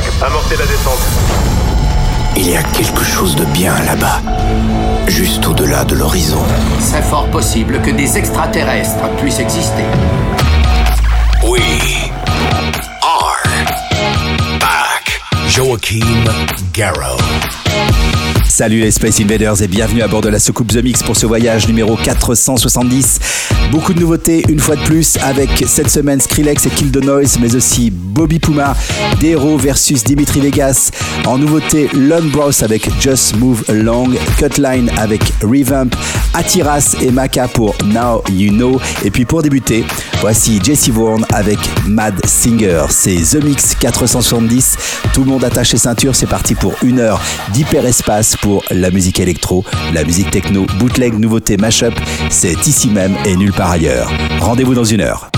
5, amorcez la descente. Il y a quelque chose de bien là-bas, juste au-delà de l'horizon. C'est fort possible que des extraterrestres puissent exister. We are back. Joachim Garrow. Salut les Space Invaders et bienvenue à bord de la soucoupe The Mix pour ce voyage numéro 470. Beaucoup de nouveautés une fois de plus avec cette semaine Skrillex et Kill the Noise mais aussi Bobby Puma, Dero versus Dimitri Vegas. En nouveauté Lone Bros avec Just Move Along, Cutline avec Revamp, Atiras et Maka pour Now You Know. Et puis pour débuter, voici Jesse Vaughan avec Mad Singer. C'est The Mix 470. Tout le monde attache ses ceintures, c'est parti pour une heure d'hyperespace pour la musique électro, la musique techno, bootleg, nouveauté, mashup. C'est ici même et nulle part ailleurs. Rendez-vous dans une heure.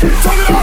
Turn it up.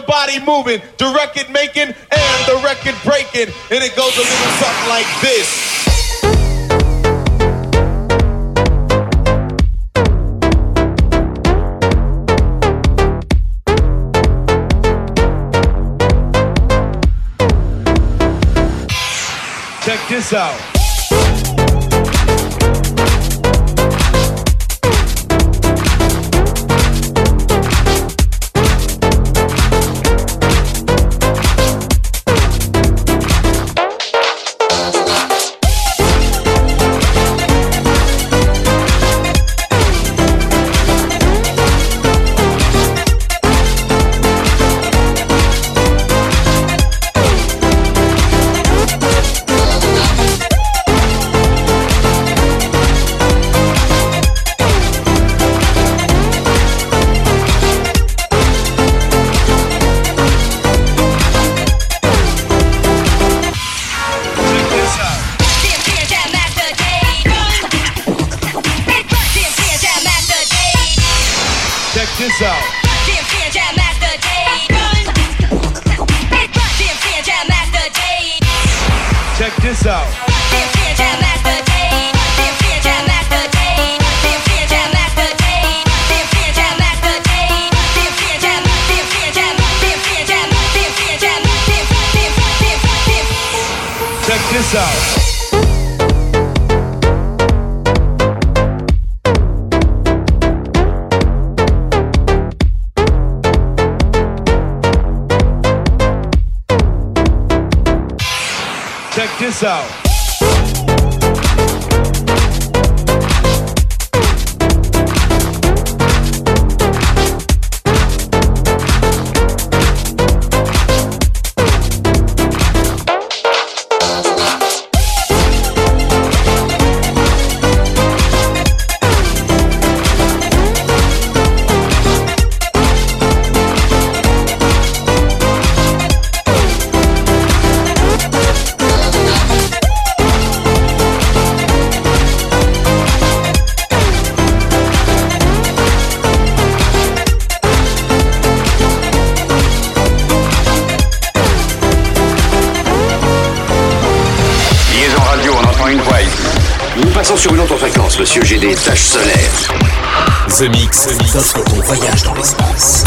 the body moving, the record making, and the record breaking. And it goes a little something like this. Monsieur, j'ai des tâches solaires. The Mix, The Mix. ton voyage dans l'espace.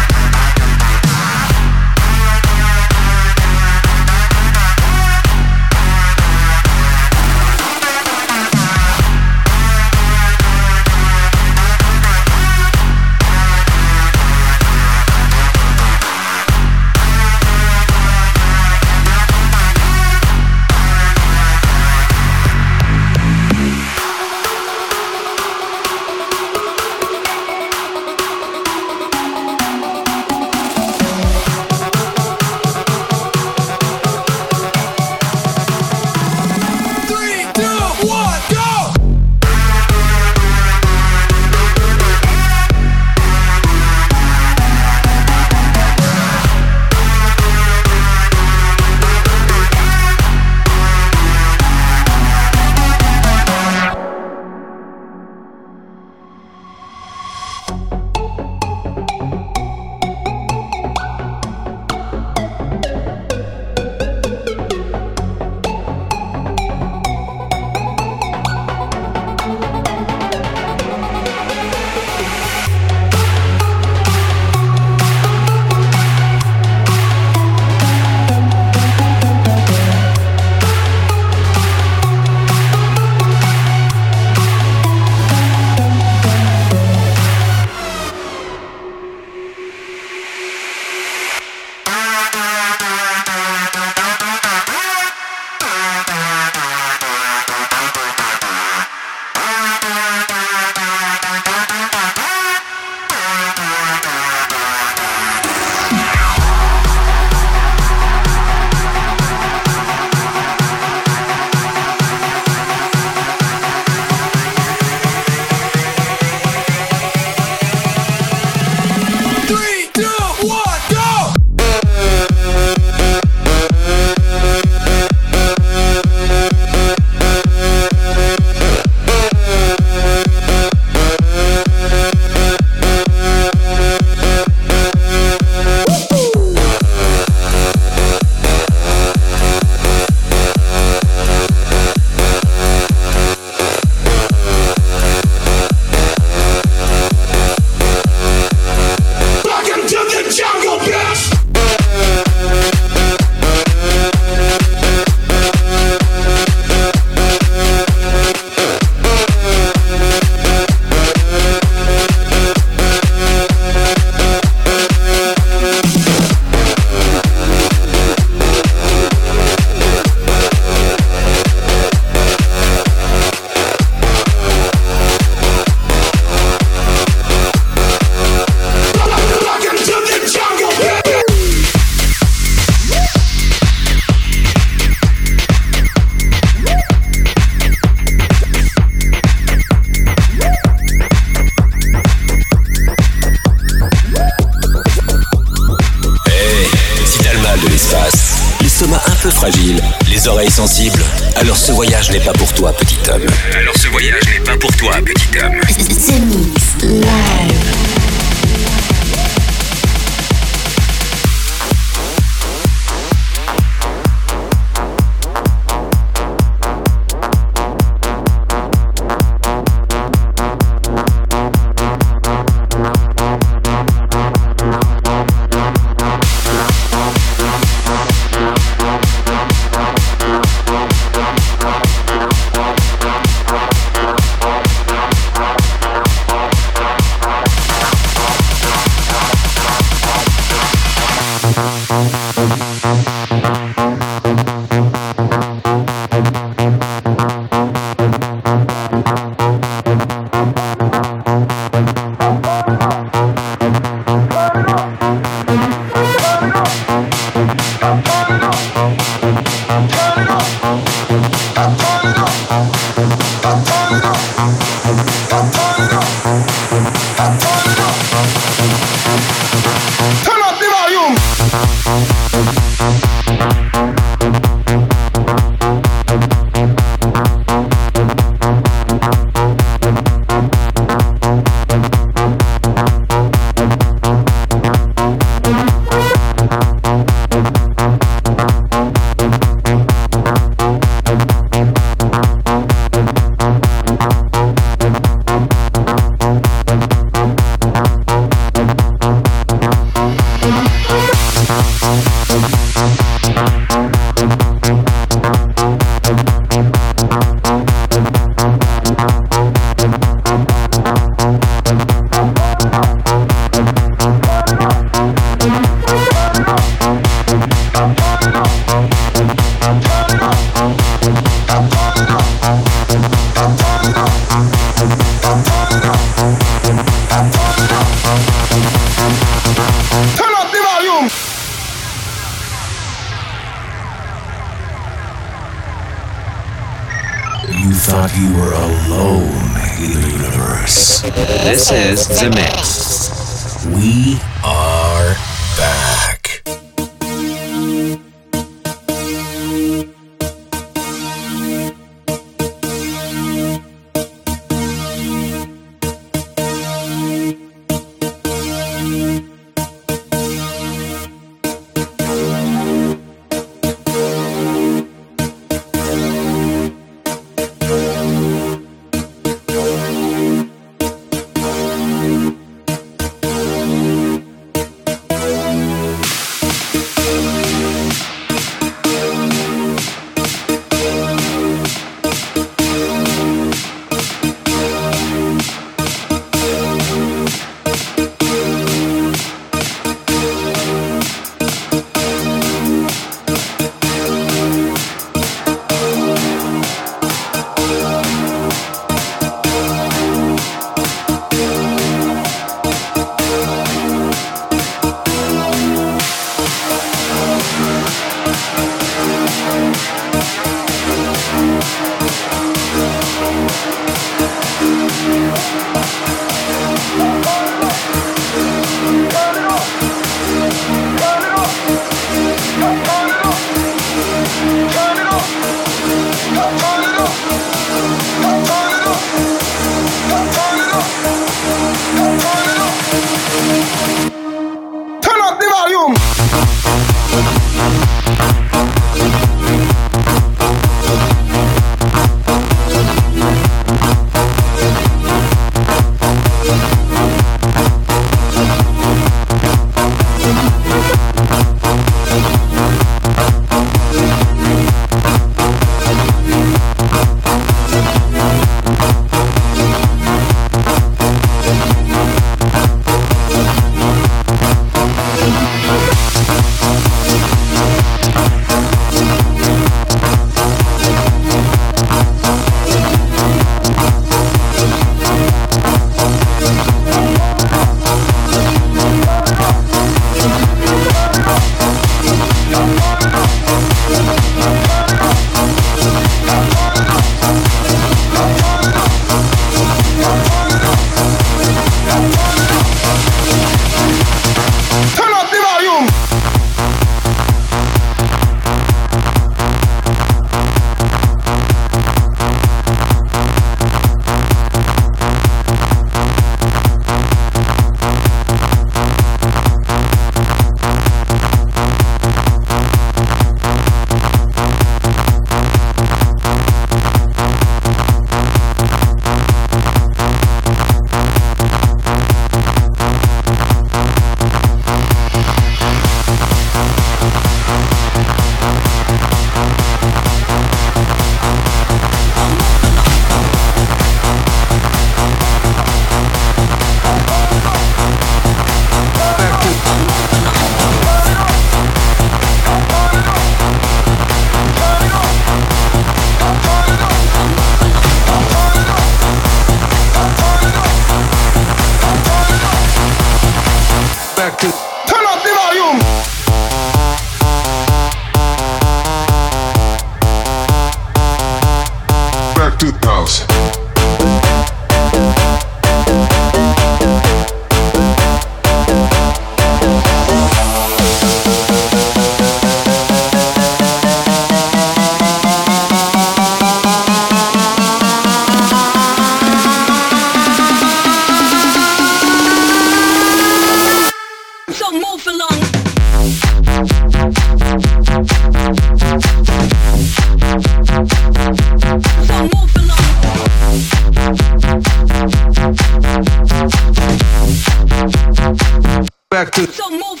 to. So move.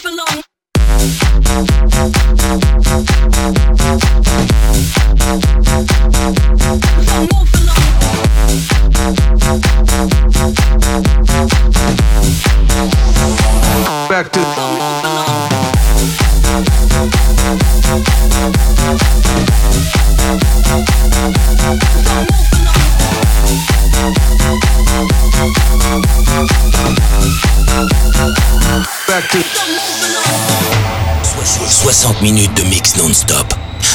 Minutes de mix non-stop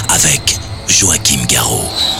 avec Joachim Garraud.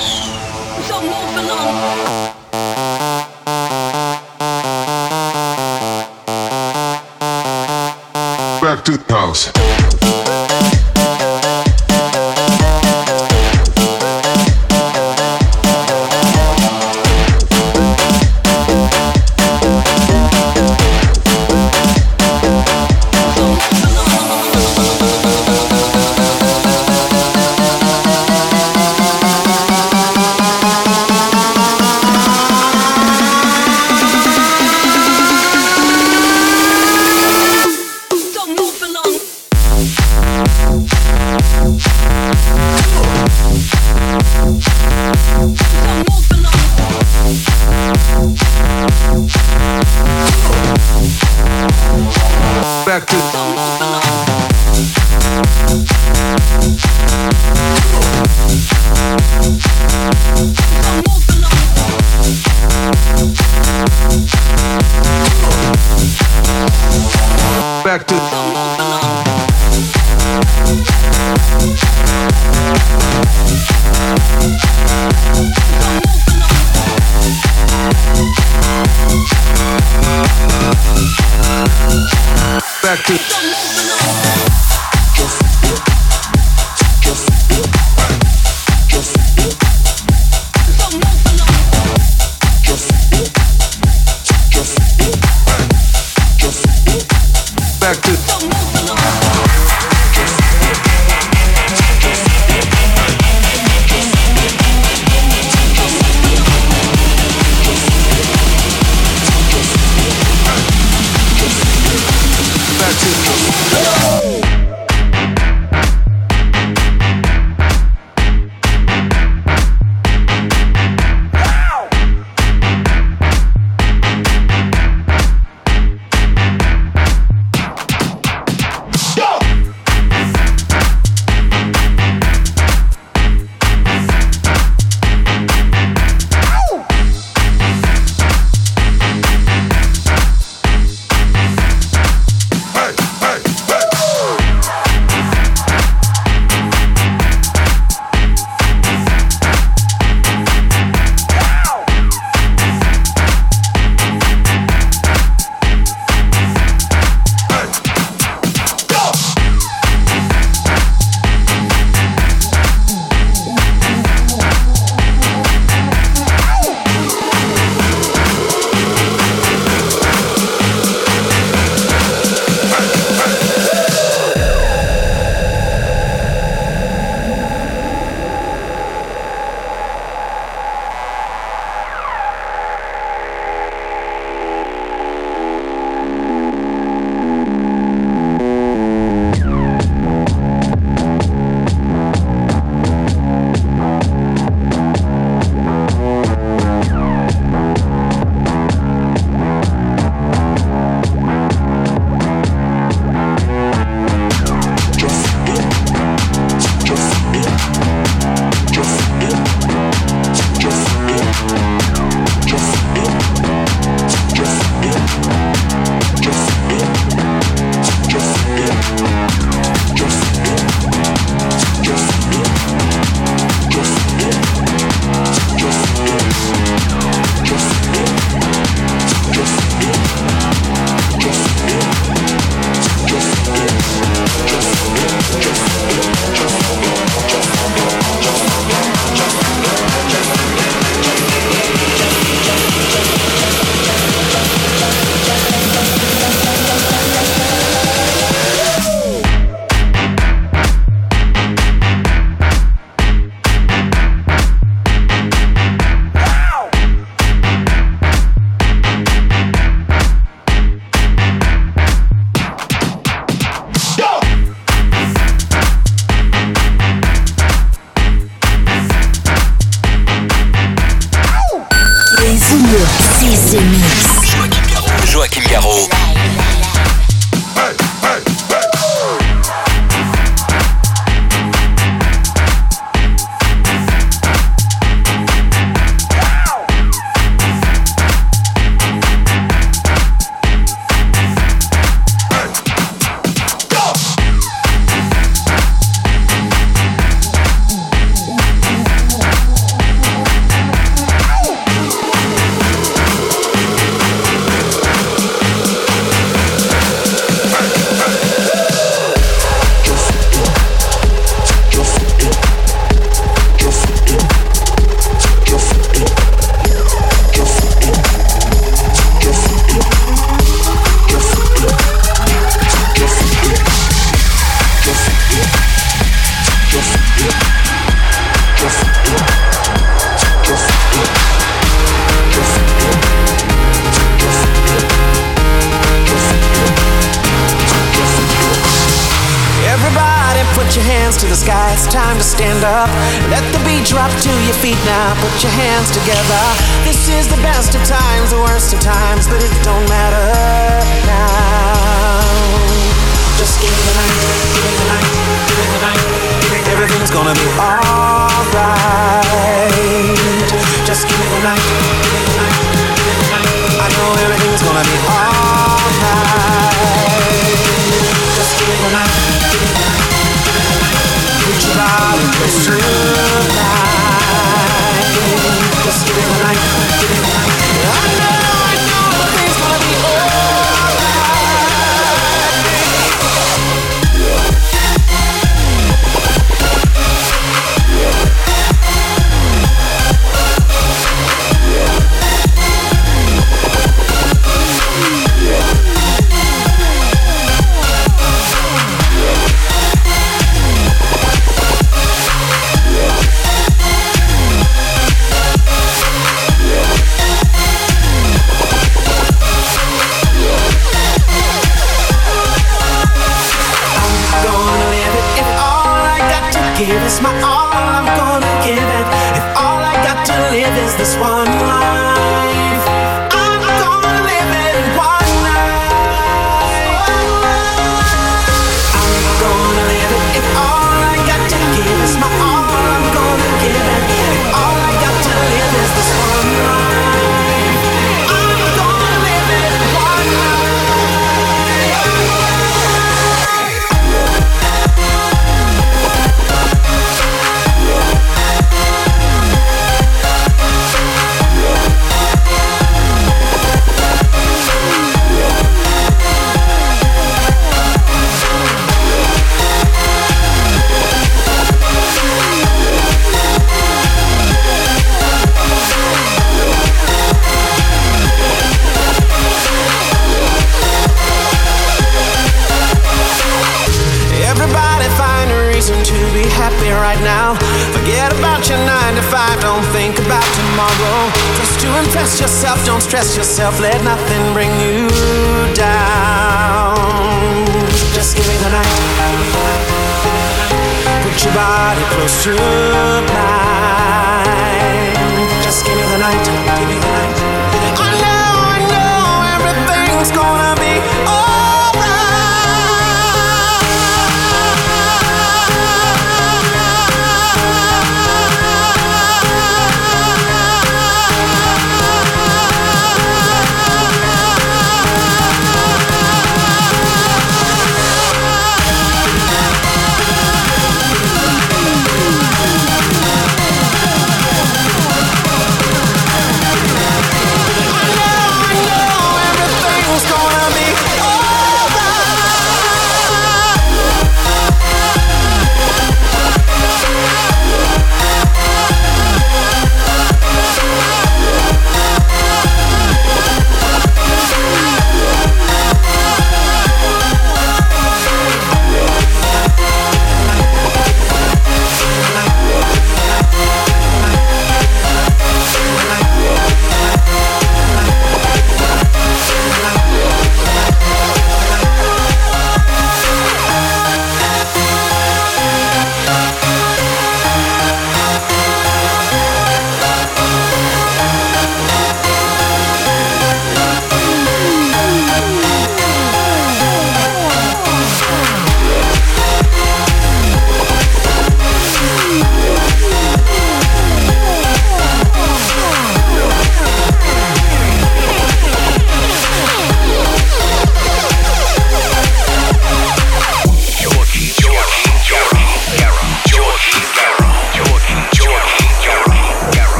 self,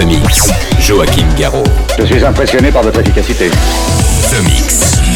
The Mix. Joachim Garraud. Je suis impressionné par votre efficacité. The Mix.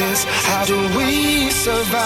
how do we survive?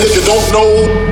If you don't know,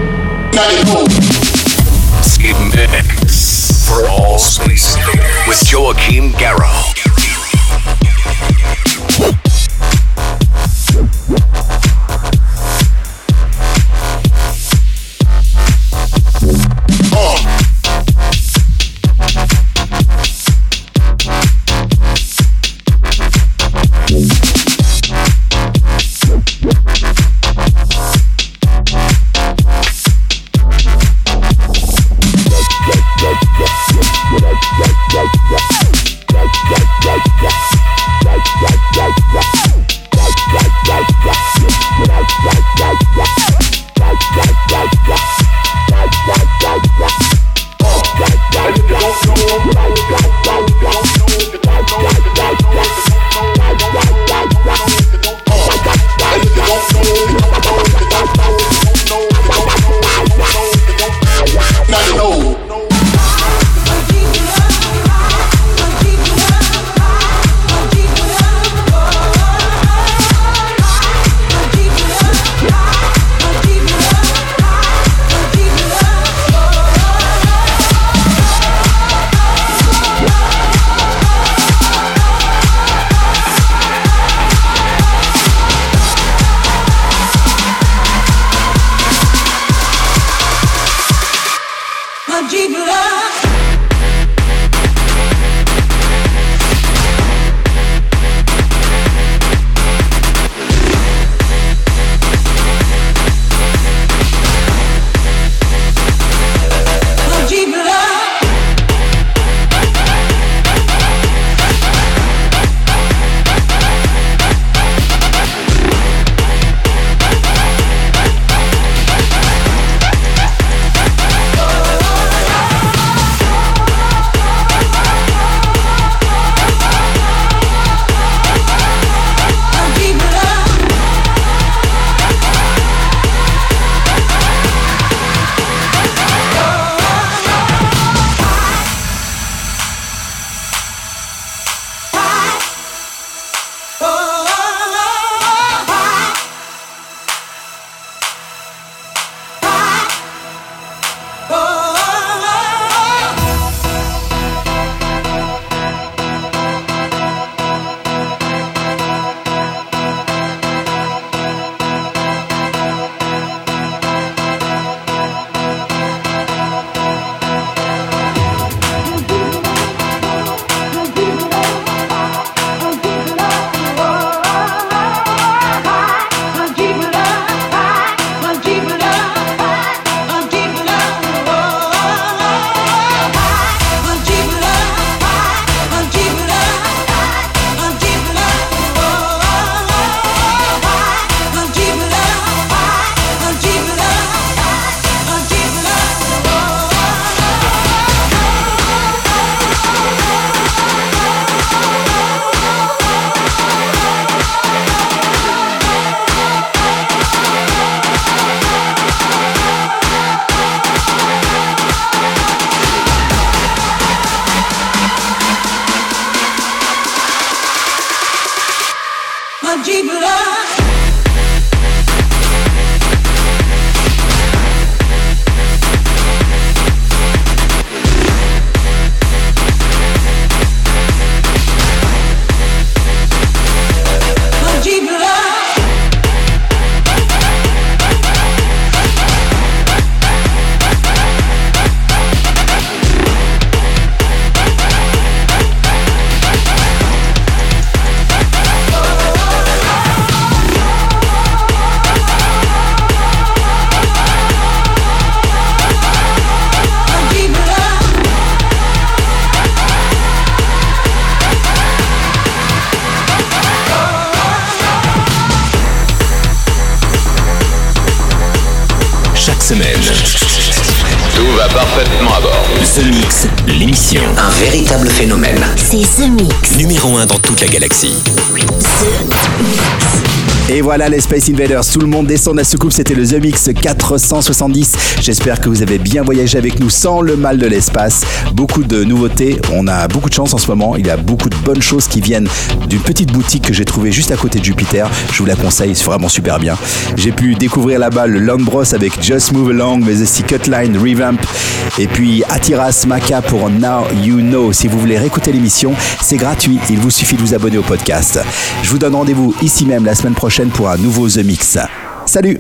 voilà les Space Invaders, tout le monde descend de la soucoupe, c'était le The Mix 470. J'espère que vous avez bien voyagé avec nous sans le mal de l'espace. Beaucoup de nouveautés, on a beaucoup de chance en ce moment, il y a beaucoup de bonnes choses qui viennent d'une petite boutique que j'ai trouvée juste à côté de Jupiter. Je vous la conseille, c'est vraiment super bien. J'ai pu découvrir là-bas le Long Bros avec Just Move Along, mais aussi Cutline Revamp. Et puis Atiras Maka pour Now You Know. Si vous voulez réécouter l'émission, c'est gratuit, il vous suffit de vous abonner au podcast. Je vous donne rendez-vous ici même la semaine prochaine pour nouveau The Mix. Salut.